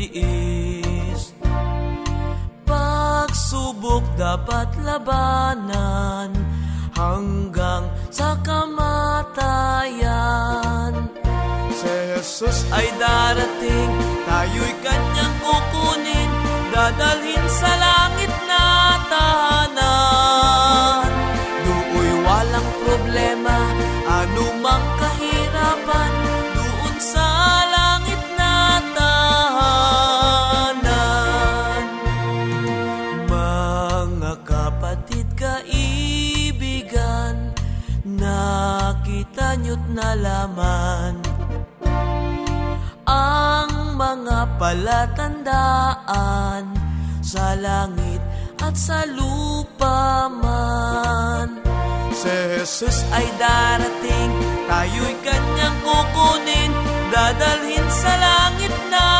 Pagtitiis. Pagsubok dapat labanan hanggang sa kamatayan. Si Jesus ay darating, tayo'y kanyang kukunin, dadalhin sa langit palatandaan sa langit at sa lupa man. Si Jesus ay darating, tayo'y kanyang kukunin, dadalhin sa langit na.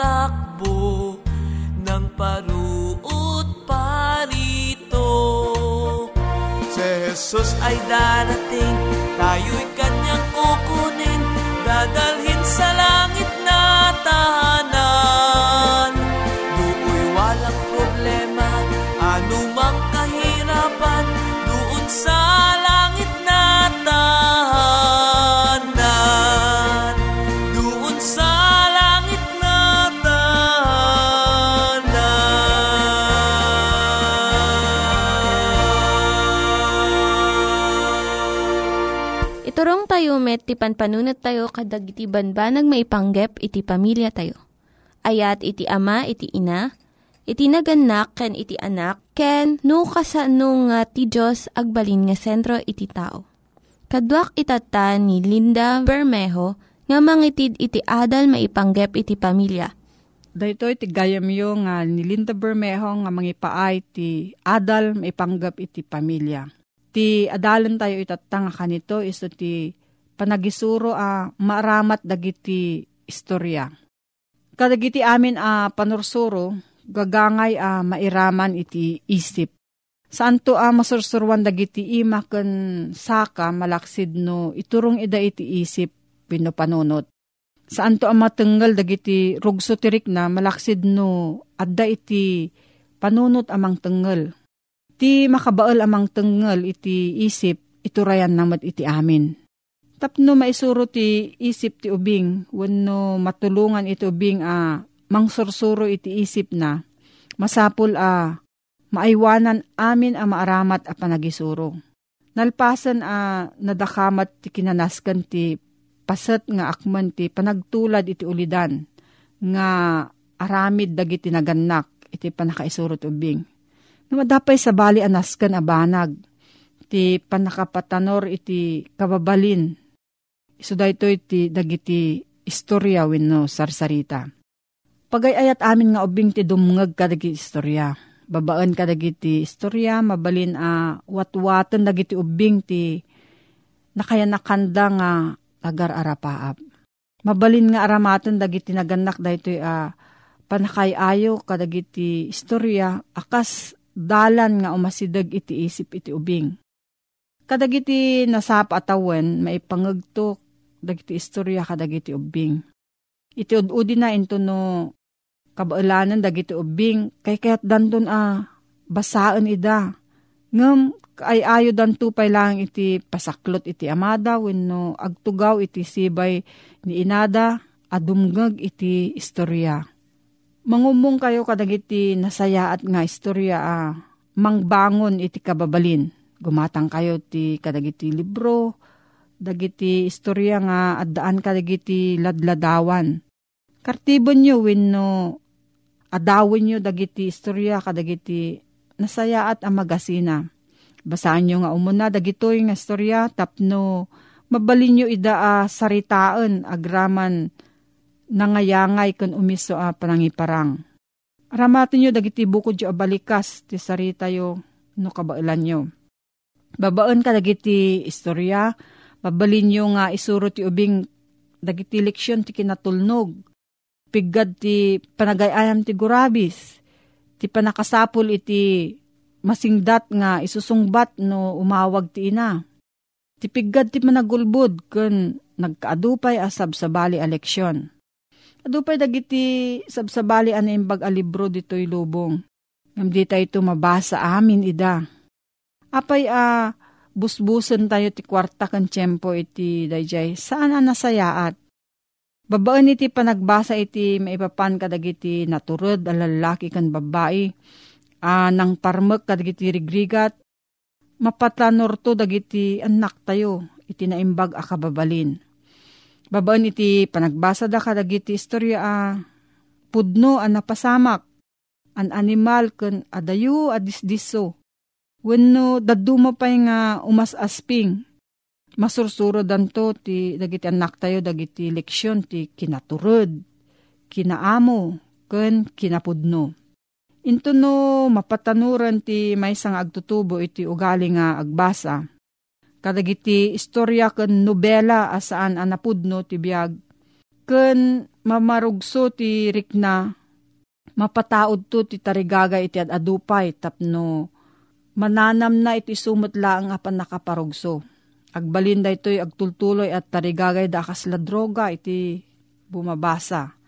Tumatakbo ng paruot parito. Si Jesus ay darating, tayo'y kanyang kukunin, dadalhin sa langit na tahanan. Iturong tayo met, ti panpanunat tayo kadag iti banbanag maipanggep iti pamilya tayo. Ayat iti ama, iti ina, iti naganak, ken iti anak, ken no kasano nga ti Diyos agbalin nga sentro iti tao. Kaduak itata ni Linda Bermejo nga mangitid iti adal maipanggep iti pamilya. Daytoy ti gayam yo nga ni Linda Bermejo nga mangipaay ti adal maipanggap iti pamilya. Ti adalan tayo itatanga kanito iso ti panagisuro a maaramat dagiti istorya. Kadagiti amin a panursuro, gagangay a mairaman iti isip. Saan to a masursurwan dagiti ima ken saka malaksid no iturong ida iti isip pino panunot. Saan to a matenggal dagiti rugso tirik na malaksid no adda iti panunot amang tenggal. Ti makabaal amang tenggal iti isip iturayan namat iti amin. Tapno maisuro ti isip ti ubing wenno matulungan iti ubing a mangsursuro iti isip na masapul a maaywanan amin a maaramat a panagisuro. Nalpasan a nadakamat ti kinanaskan ti pasat nga akman ti panagtulad iti ulidan nga aramid dagiti nagannak iti panakaisurot ubing. Numadapay sa bali anaskan a banag ti panakapatanor iti kababalin. Iso dayto iti dagiti istorya wenno sarsarita. Pagayayat amin nga ubing ti dumngag kadagi istorya babaan ka dagiti istorya, mabalin a watwatan dagiti ubing ti nakaya nakanda nga agar arapaap. Mabalin nga aramatan dagiti naganak daytoy a panakayayo kadagiti istorya akas dalan nga umasidag iti isip iti ubing. Kadagiti nasap atawen maipangagto dagiti istorya kadagiti ubing. Iti ududi na into no kabaalanan dagiti ubing kay kaya't danton a basaan ida. Ngem ay ayo danto pay lang iti pasaklot iti amada wenno agtugaw iti sibay ni inada adumgag iti istorya. Mangumong kayo kadagiti nasayaat nga istorya a mangbangon iti kababalin. Gumatang kayo ti kadagiti libro, dagiti istorya nga addaan kadagiti ladladawan. Kartibon nyo wenno adawin nyo dagiti istorya kadagiti nasayaat ang magasina. Basaan nyo nga umuna dagitoy nga istorya tapno mabalin nyo ida a saritaan agraman nangayangay kun umiso a panangiparang. Aramatin nyo dagiti bukod yo abalikas ti sarita yo no kabailan nyo. Babaan ka dagiti istorya, babalin nyo nga isuro ti ubing dagiti leksyon ti kinatulnog piggad ti panagayayam ti gurabis, ti panakasapul iti masingdat nga isusungbat no umawag ti ina. Ti piggad ti managulbud kun nagkaadupay asab sa bali aleksyon. Adupay dagiti sabsabali ano imbag a libro dito'y lubong. Ngam di tayo mabasa amin ida. Apay a busbusan tayo ti kwarta kan tiyempo iti dayjay. Saan ang nasayaat? Babaan iti panagbasa iti maipapan kadagiti naturod a lalaki kan babae. Uh, nang parmek kadagiti rigrigat. Mapatlanor to dagiti anak tayo iti naimbag a kababalin. Babaan iti panagbasa da kadagiti istorya a uh, pudno a napasamak. An animal kan adayo a disdiso. Wenno daduma pa'y nga umas asping masursuro danto ti dagiti anak tayo dagiti leksyon ti kinaturod, kinaamo, ken kinapudno. Into no mapatanuran ti may sang agtutubo iti ugali nga agbasa. Kadagiti istorya ken nobela asaan anapudno ti biag. Ken mamarugso ti rikna mapataod to ti tarigaga iti adupay tapno mananam na iti sumot lang apan nakaparugso Agbalin da ito'y agtultuloy at tarigagay da kasla droga iti bumabasa.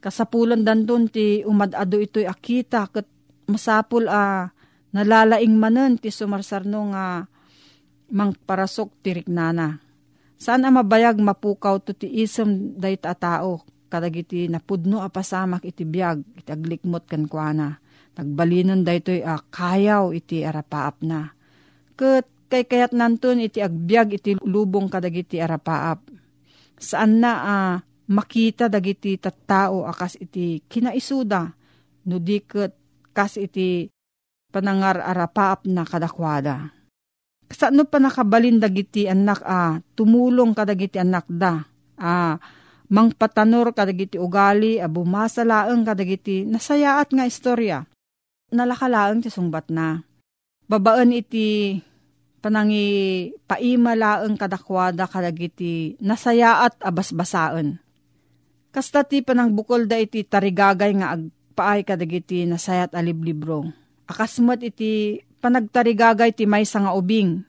Kasapulan danton ti umadado ito'y akita kat masapul a nalalaing manen ti sumarsarno nga mangparasok ti riknana. Saan ang mabayag mapukaw to ti isem dayta a tao kadagiti napudno a pasamak iti biyag iti aglikmot kan kuana. Nagbalinon daytoy a kayaw iti arapaap na. Kat Kay kayat nanton iti agbyag iti lubong kadagiti arapaap. Saan na uh, makita dagiti tattao akas iti kinaisuda no diket kas iti panangar arapaap na kadakwada. Saan no pa nakabalin dagiti anak a ah, tumulong kadagiti anak da a ah, mangpatanor kadagiti ugali a bumasalaeng kadagiti nasayaat nga istorya. Nalakalaeng ti sungbat na. Babaan iti panangi paimalaeng kadakwada kadagiti nasayaat abasbasaan. Kasta ti panang bukol da iti tarigagay nga agpaay kadagiti nasayat aliblibro. Akasmat iti panagtarigagay ti may nga ubing.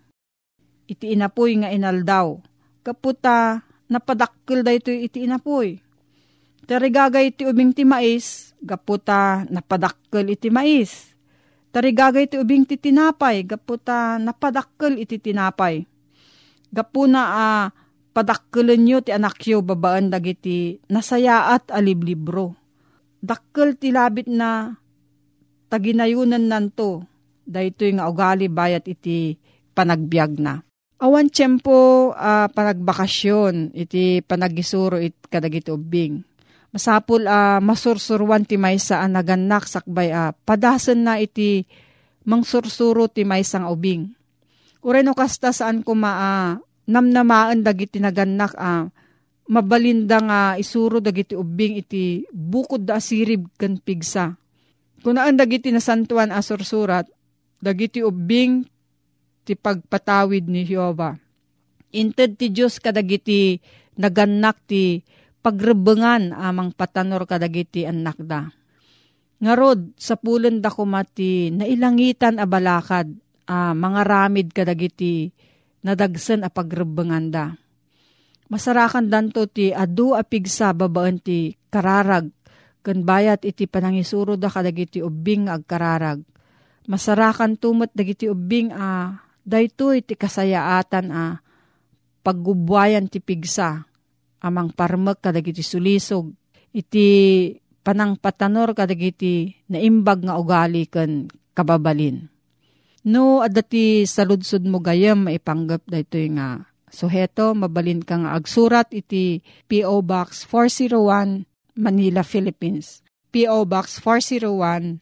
Iti inapoy nga inaldaw. Kaputa napadakkel da ito iti inapoy. Tarigagay iti ubing ti mais, gaputa napadakkel iti mais. Tarigagay iti ubing ti tinapay, gaputa napadakkel iti tinapay. Gapuna a uh, padakkelan nyo ti anak yo babaan dagiti nasayaat aliblibro. Dakkel ti labit na taginayunan nanto, daytoy nga ugali bayat iti panagbiag na. Awan tiyempo uh, panagbakasyon, iti panagisuro it kadagiti ubing Masapul uh, masursurwan ti maysa a naganak sakbay uh, padasan na iti mangsursuro ti maysa nga ubing. Ureno kasta saan ko maa uh, namnamaan dagiti naganak a uh, mabalinda nga isuro dagiti ubing iti bukod da sirib kan pigsa. Kunaan dagiti nasantuan a sursurat, dagiti ubing ti pagpatawid ni Jehovah. Inted ti Diyos kadagiti naganak ti pagrebengan amang patanor kadagiti anak da. Ngarod, sa pulen da kumati, nailangitan a balakad, a mga ramid kadagiti, nadagsan a pagrebengan da. Masarakan danto ti adu a pigsa babaan ti kararag, kan bayat iti panangisuro da kadagiti ubing agkararag. Masarakan tumot dagiti ubing a dayto iti kasayaatan a paggubwayan ti pigsa amang parmek kadagiti sulisog iti panang patanor kadagiti naimbag nga ugali ken kababalin. No, adati saludsod mo gayam maipanggap da ito nga suheto, mabalin ka nga agsurat iti P.O. Box 401 Manila, Philippines. P.O. Box 401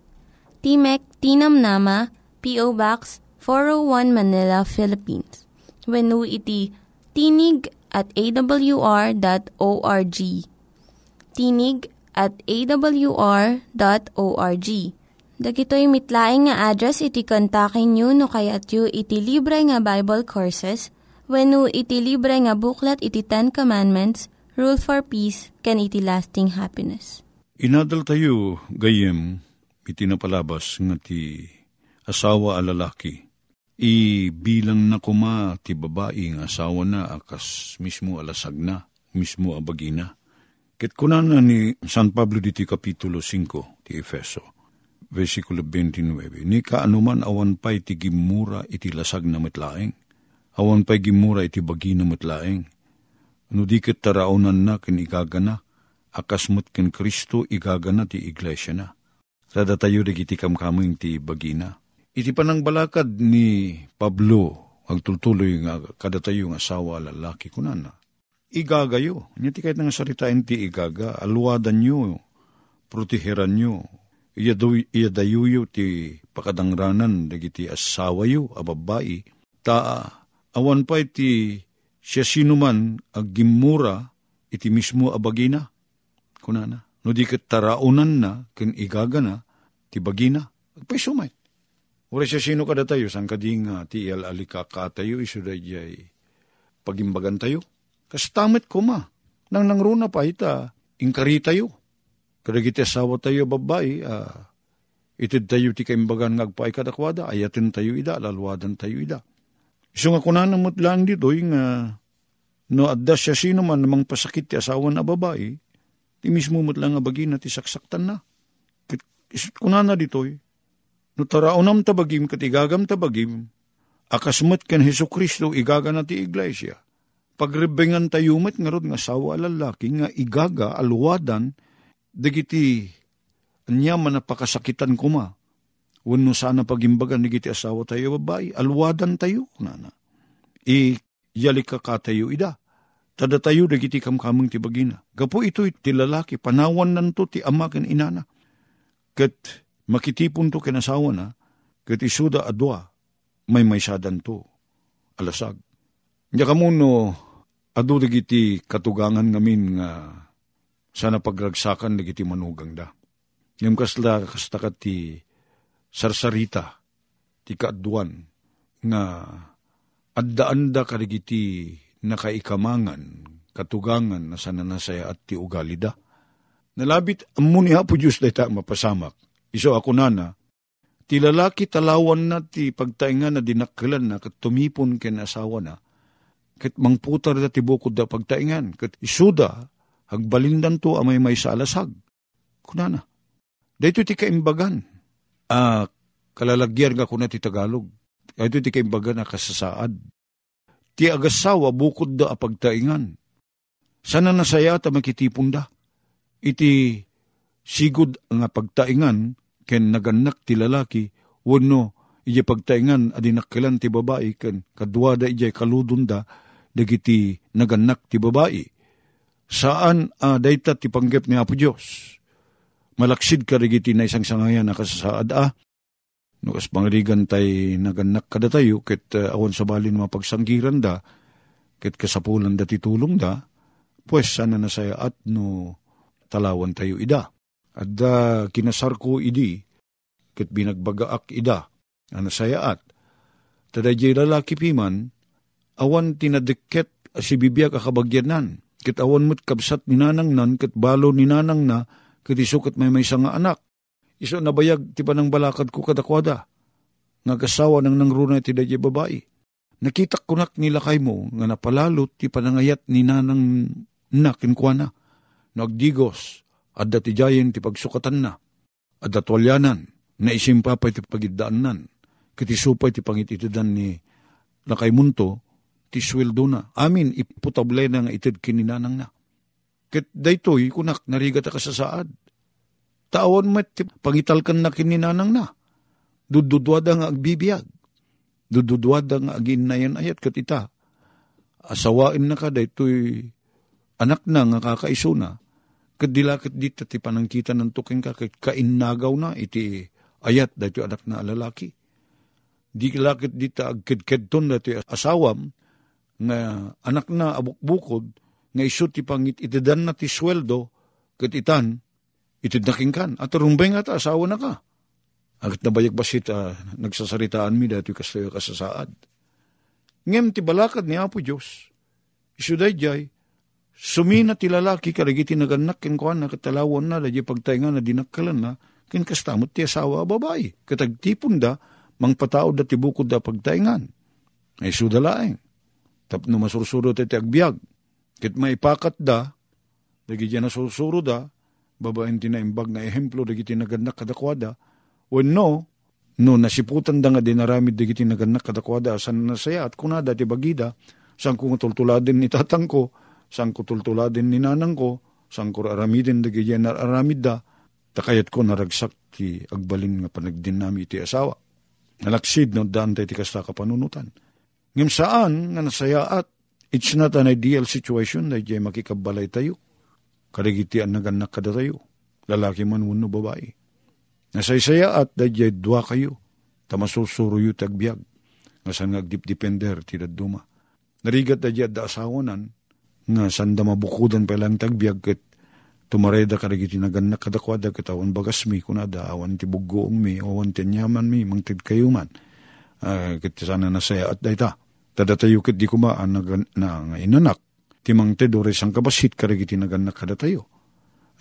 Timek Tinam Nama, P.O. Box 401 Manila, Philippines. When iti tinig at awr.org. Tinig at awr.org. Dagitoy mitlaing nga address iti kontakin nyo no kayat yu iti libre nga Bible Courses when no iti libre nga buklat iti Ten Commandments, Rule for Peace, can iti lasting happiness. Inadal tayo gayem iti napalabas nga ti asawa alalaki ibilang na kuma ti babae nga asawa na akas mismo alasag na, mismo abagina. Ket kunana ni San Pablo diti Kapitulo 5 ti Efeso, versikulo 29, ni kaanuman awan pa'y ti gimura iti lasag na metlaeng, awan pa'y gimura iti bagina metlaeng, no di ket taraunan na ken igagana, akasmut ken Kristo igagana ti iglesia na. Sada tayo dagiti kamkaming ti bagina. Iti panang balakad ni Pablo, agtultuloy nga kada tayo nga asawa lalaki kunana. Igagayo, niya ti kahit nga saritain ti igaga, aluwadan nyo, proteheran nyo, iyadayuyo ti pakadangranan dagiti asawa yo, ababai, ta awan pa iti siya sinuman aggimura iti mismo abagina, kunana. No di kat taraunan na, ken igaga na, ti bagina, agpaisumay. Ura siya sino kada tayo, sang kading uh, ti alika ka tayo, iso da pagimbagan tayo. Kastamit ko ma, nang nangruna pa ita, inkari tayo. Kada kita asawa tayo babae, uh, itid tayo ti kaimbagan ngagpaay kadakwada, ayatin tayo ida, lalwadan tayo ida. Iso nga kunan mo lang dito, nga no adda siya sino man namang pasakit ti asawa na babae, ti mismo mo lang nga bagina ti saksaktan na. Kunan na dito, No taraonam tabagim kat igagam tabagim, akasmat ken Heso Kristo igaga na ti iglesia. Pagrebengan tayo met nga nga sawa lalaki nga igaga alwadan, dagiti anya man napakasakitan kuma. Wano sana pagimbagan nagiti asawa tayo babae, alwadan tayo, nana. I yali ka katayo ida. Tada tayo dagiti kamkamang ti bagina. Gapo ito ti lalaki, panawan nanto ti ama ken inana. Ket makitipon to kinasawa na, ket isuda adwa, may may sadan to, alasag. Nya kamuno, adu dagiti katugangan ngamin nga sana pagragsakan dagiti manugang da. Ngem kasla kastakat ti sarsarita, ti kaaduan, nga adda-anda kadagiti nakaikamangan, katugangan na sana nasaya at ti ugalida. Nalabit ammo ni Apo Diyos dayta mapasamak. Iso ako nana, ti lalaki talawan na ti pagtaingan na dinakkelan na kat tumipon ken asawa na, ket mangputar da ti bukod da pagtaingan, ket isuda, hagbalindan to amay may sa alasag. Kunana, dayto ti kaimbagan, ah, kalalagyan nga kuna ti Tagalog, dayto ti kaimbagan na kasasaad. Ti agasawa bukod da apagtaingan. Sana nasaya ta makitipon da. Iti sigud nga pagtaingan ken naganak ti lalaki wenno ije pagtaingan adinakkelan ti babae ken kadwa da ije kaludon da dagiti naganak ti babae. Saan uh, dayta ti panggep ni Apo Dios? Malaksid ka dagiti na isang sangayan na kasasaad ah. No, as pangrigan tay naganak kada tayo, ket uh, awan sa balin mga pagsanggiran da, ket kasapulan da titulong da, pues sana na saya at no talawan tayo ida. At da kinasar ko idi, ket binagbagaak ida, ana saya at. Tada jay lalaki piman, awan tinadeket si bibiyag akabagyanan, ket awan mo't kabsat ni nanang nan, ket balo ni nanang na, ket isukat may may nga anak Iso nabayag ti panang balakad ko kadakwada. Nga kasawa ng nangrunay ti dadya babae. Nakita kunak nila kay mo nga napalalot ti panangayat ni nanang nakinkwana. Nagdigos at dati jayen ti pagsukatan na. At datwalyanan na isimpapay ti pagidaanan. Kiti supay ti pangititidan ni lakay munto ti sweldo na. Amin iputable na nga itid kininanang na. Ket daytoy kunak narigat ka sa Taon met pangital kan na kininanang na. Dududwada nga agbibiyag. Dududwada nga agin na yan ayat kat. Asawain na kada ito'y anak na nga kakaiso na. Kadilakit dita ti panangkita ng tuking ka kainagaw na iti ayat dati anak na lalaki. Di kilakit dita agkid-kid ton dati asawam nga anak na abukbukod nga iso ti pangit itidan na ti sweldo kat itan itidnaking kan. At rumbay nga asawa na ka. Agit nabayag basit, uh, nagsasaritaan mi dati kasayo kasasaad. Ngem ti balakad ni Apo Diyos, isuday jay, sumina ti lalaki karigiti naganak ken kuan na katalawan na dadya pagtainga na dinakkalan na ken kastamot ti asawa babae. Katagtipon da, mang pataod da ti bukod da pagtaingan. Ay sudalaeng. Tapno masursuro ti agbyag. Kit maipakat da, dagi dyan na sursuro da, babaen tinaimbag na ehemplo dagiti naganak kadakwada, when no, no nasiputan da nga dinaramid dagiti naganak kadakwada, san nasaya at kunada ti bagida, sang ko tultuladin ni tatang ko, sang ko tultuladin ni nanang ko, sang ko aramidin dagiti aramid da, takayat ko naragsak ti agbalin nga panagdinami ti asawa. Nalaksid no daan ti kasta kapanunutan. Ngem saan nga nasaya at it's not an ideal situation na jay makikabalay tayo karigitian naganak kada tayo, lalaki man wano babae. Nasaysaya at dadyay dua kayo, tamasusuro yu tagbiag, nga san ngagdipdipender ti duma. Narigat dadyad da asawanan, nga sanda mabukudan pa lang tagbiag ket tumareda karigiti naganak kadakwada ket awan bagas mi kunada awan ti buggoong mi awan ti nyaman mi mangtid kayo man. Uh, ket sana nasaya at dayta. Tada tayo ket di kumaan na, na, na inanak timang te dores ang kabasit karigiti naganak kada tayo.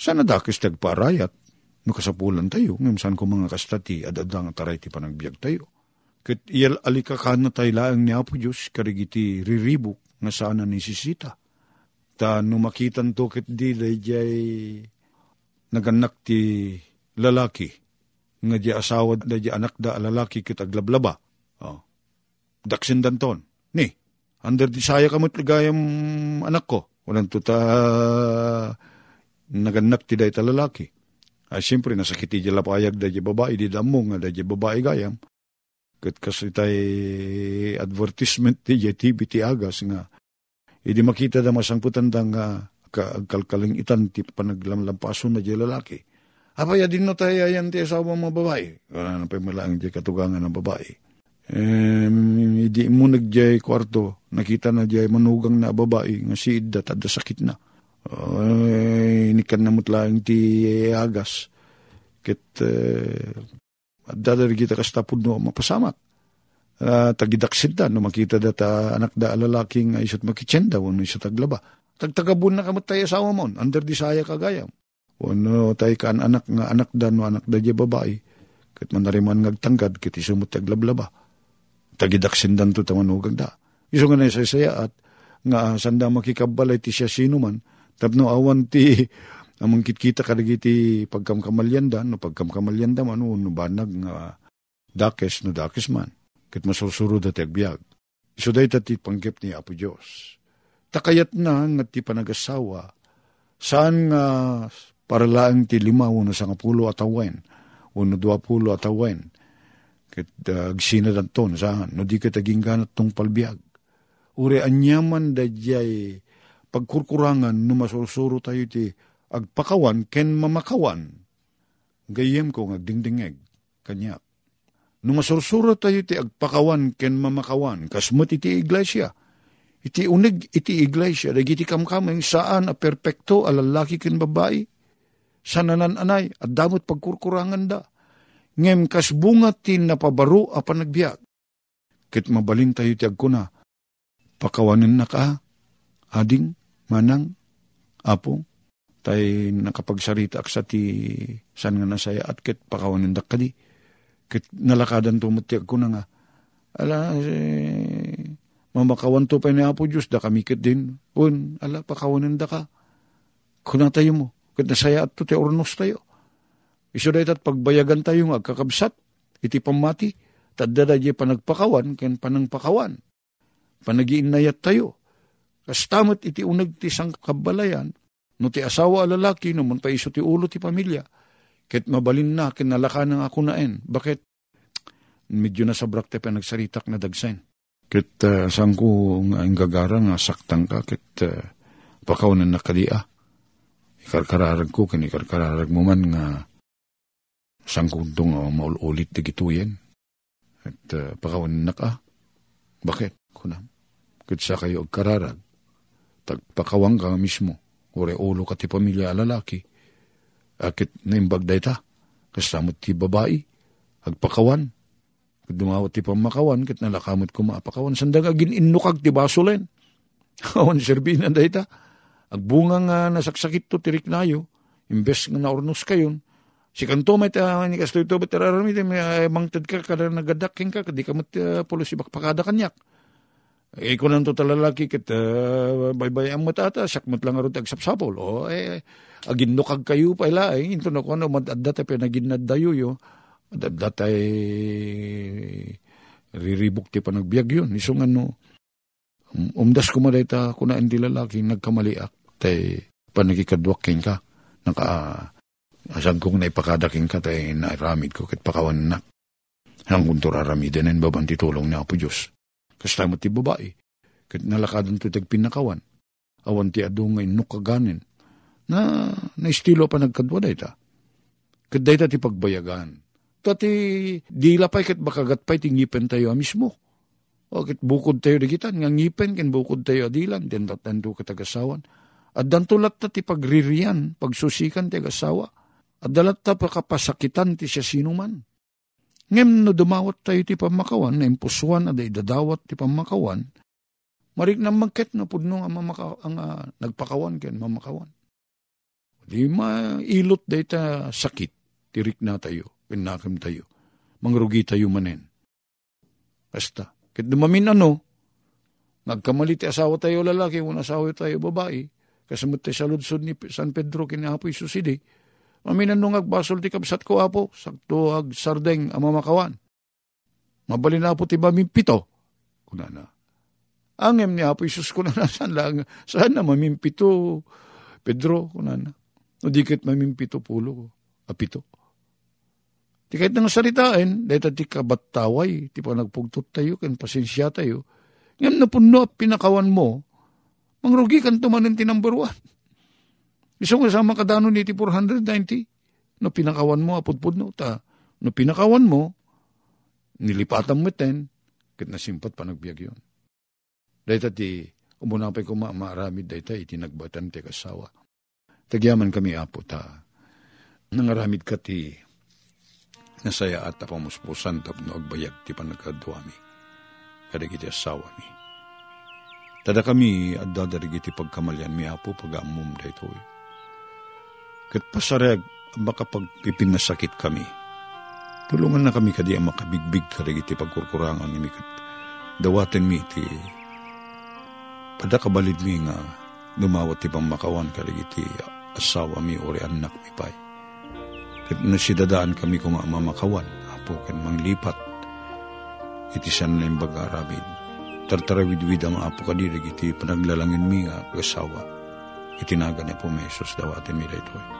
Sana dakis tagparayat, no kasapulan tayo, ngam saan ko mga kastati, adadang taray ti panagbiag tayo. Kat iyal alikakan na tayo laang ni Apo Diyos, karigiti riribok, nga sana ni sisita. Ta no makitan to ket di jay naganak ti lalaki, nga di asawa da di anak da lalaki kit aglablaba. Oh. Daksin danton. Ni, under di saya kamot ligayam anak ko. Walang tuta naganak ti day lalaki. Ay siyempre nasakiti di lapayag da di babae di damo nga da di babae gayam. Kat kasi tay advertisement ti TV ti agas nga. Idi makita da masangputan da nga kalkaling itan ti panaglamlampaso na di lalaki. Apaya din no tayo yan ti asawa mga babae. Wala na pa malaang di katugangan ng babae. Um, idi mo nagjay kwarto, nakita na jay manugang na babae, nga si Idda, tada sakit na. Uh, inikan na mutlaang ti agas. Kit uh, at dadari kita kastapod no mapasamak. Uh, tagidaksid da, no makita data anak da alalaking uh, isot makitsenda, no isot taglaba. Tagtagabun na kamot tayo asawa mo, under di saya kagayam. Wano tayo kan anak nga anak da, no anak da di babae. Kat manariman ngagtanggad, kit isumot taglablaba. Tagidaksin dan to tamanugag da. Iso nga na saya at nga sanda makikabalay ti siya sino man, tapno awan ti amang kitkita kadagiti pagkamkamalyanda, no pagkamkamalyanda man, no banag nga dakes, no dakes man. Kit masursurod at agbyag. Iso day ti panggip ni Apo Diyos. Takayat na nga ti panagasawa, saan nga para lang ti lima, uno sa pulo at awen, uno dua pulo at awen, uh, agsinad ton, saan, no di ka taging ganat tong palbiag. Uri anyaman da jay pagkurkurangan no masursuro tayo ti agpakawan ken mamakawan. Gayem ko ngagdingdingeg kanyak. No masursuro tayo ti agpakawan ken mamakawan kasmat iti iglesia. Iti unig iti iglesia dagiti kamkameng saan a perpekto a ken babae. Sananan anay at damot pagkurkurangan da. Ngem kas bunga ti napabaro a panagbiag. Kit mabalin tayo ti agkuna. Pakawanin na ka, ading, manang, apong, tay nakapagsarita ak sa ti san nga nasaya at ket pakawanin dak kadi. Ket nalakadan tumuti ko na nga. Ala, eh, mamakawan to pa ni Apo Diyos, da kami ket din. Un, ala, pakawanin da ka. Kuna tayo mo. Ket nasaya at to ti ornos tayo. Dahi tat pagbayagan tayo nga kakabsat, iti pamati, tadda da panagpakawan, ken panangpakawan. Panagiinayat tayo. Kastamot iti unag ti sang kabalayan, no ti asawa lalaki, no pa iso ti ulo ti pamilya, ket mabalin na, kinalaka ng ako naen. Bakit? Medyo na sabrak te pa nagsaritak na dagsen. Ket uh, sang ko nga gagara nga saktang ka, ket uh, pakawanan na kadia. Ikarkararag ko, ken ikarkararag mo man nga sang kuntong uh, maulit ti gituyen. At uh, pakawanan na ka. Bakit? Kunam. Ket sa kayo agkararag, tagpakawang ka mismo ore ulo ka ti pamilya lalaki. Akit naimbag day ta, kasamot ti babae, agpakawan. Kat dumawat ti pamakawan, kat nalakamot ko maapakawan. Sandag agin inukag ti basulen. Awan serbina day ta. Agbunga nga nasaksakit to tirik nayo, imbes nga naurnos kayon, Si kanto may ta ni kastoy to bet rarami te may bangted ka kada nagadak ka kadi ka mat uh, pulos ibak pakada kanyak. Eh, kung nang talalaki kit, uh, baybay ang matata, sakmat lang arot agsapsapol. O, eh, aginukag kayo pa ila, eh, ito na kung ano, madadda tayo pinaginad dayo yo, madadda tayo riribok ti panagbiag yun. Isong ano, um, umdas ko maday ta, kung na hindi lalaki, nagkamaliak, tay panagikadwakin ka, naka, asan kong naipakadaking ka, tay nairamid ko, kit pakawan na. Hanggang turaramidan, babanti tulong na po Diyos. Kasama ti babae. Kat nalakadan to pinakawan. Awan ti ado nga inukaganin. Na, na estilo pa nagkadwa day ta. Kat day ta ti pagbayagan. Tati di lapay kat bakagat pa'y tingipen tayo mismo. O kat bukod tayo digitan. Nga ngipen ken bukod tayo adilan. Den tatando katagasawan. At dantulat ta ti pagririan, pagsusikan ti agasawa. At dalat ta pakapasakitan ti siya sinuman. Ngem no dumawat tayo ti pamakawan, na impuswan at dadawat ti pamakawan, marik na magket no pudno ang, mamaka, ang uh, nagpakawan ken mamakawan. Di mailot day ta sakit, tirik na tayo, pinakim tayo, mangrugi tayo manen. Basta, kit dumamin ano, nagkamali ti asawa tayo lalaki, kung asawa tayo babae, kasamot tayo sa ludsod ni San Pedro kinahapoy susidi, Aminan nung agbasol ti kabsat ko apo, sakto ag sardeng amamakawan. Mabalin na po ti mamimpito. Kuna na. Angem ni Apo Isus kuna na saan lang, saan na mamimpito, Pedro, kuna na. O dikit mamimpito pulo, apito. Ti kahit nang saritain, dahil ti kabattaway, ti pa nagpugtot tayo, kan pasensya tayo, ngam na puno pinakawan mo, mangrugi kan tumanin ti number one. Isang kasama kadano ni ti 490, no pinakawan mo, apudpud no, ta, no pinakawan mo, nilipatan mo ten, kit nasimpat pa nagbiag yun. Dahil ti, umunapay ko maaramid dahil iti nagbatan ti kasawa. Tagyaman kami apo ta, nangaramid ka ti nasaya at pamuspusan tapno agbayag ti panagkaduami. Kadag iti asawa mi. Tada kami at dadarig iti pagkamalyan mi apo pagamum da ito. Kat pasarag makapagpiping na sakit kami. Tulungan na kami kadi ang makabigbig kadag iti pagkurkurangan ni kat dawaten mi iti padakabalid mi nga dumawat ti pamakawan kadag iti asawa mi ori anak mi pay Kat nasidadaan kami kung mamakawan, apo kan manglipat. Iti san na bagarabid. Tartarawid-wid ang apo kadirig iti panaglalangin mi nga kasawa. Itinaga ni po mesos dawatin mi dayto.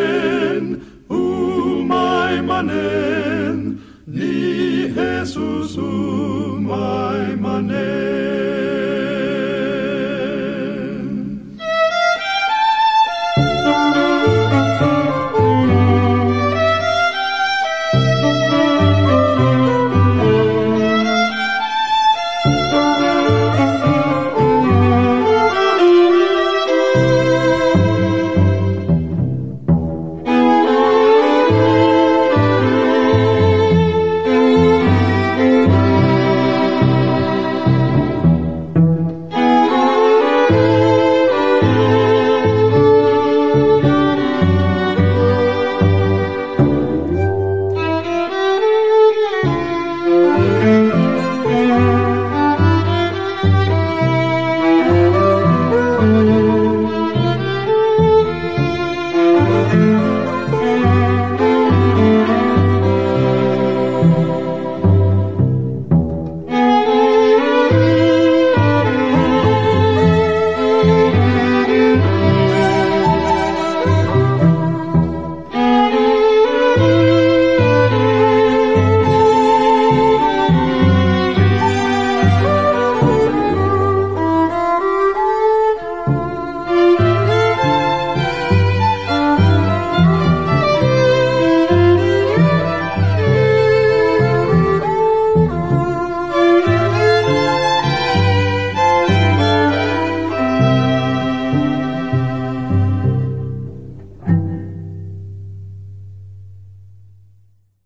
ni Jesus umay manen.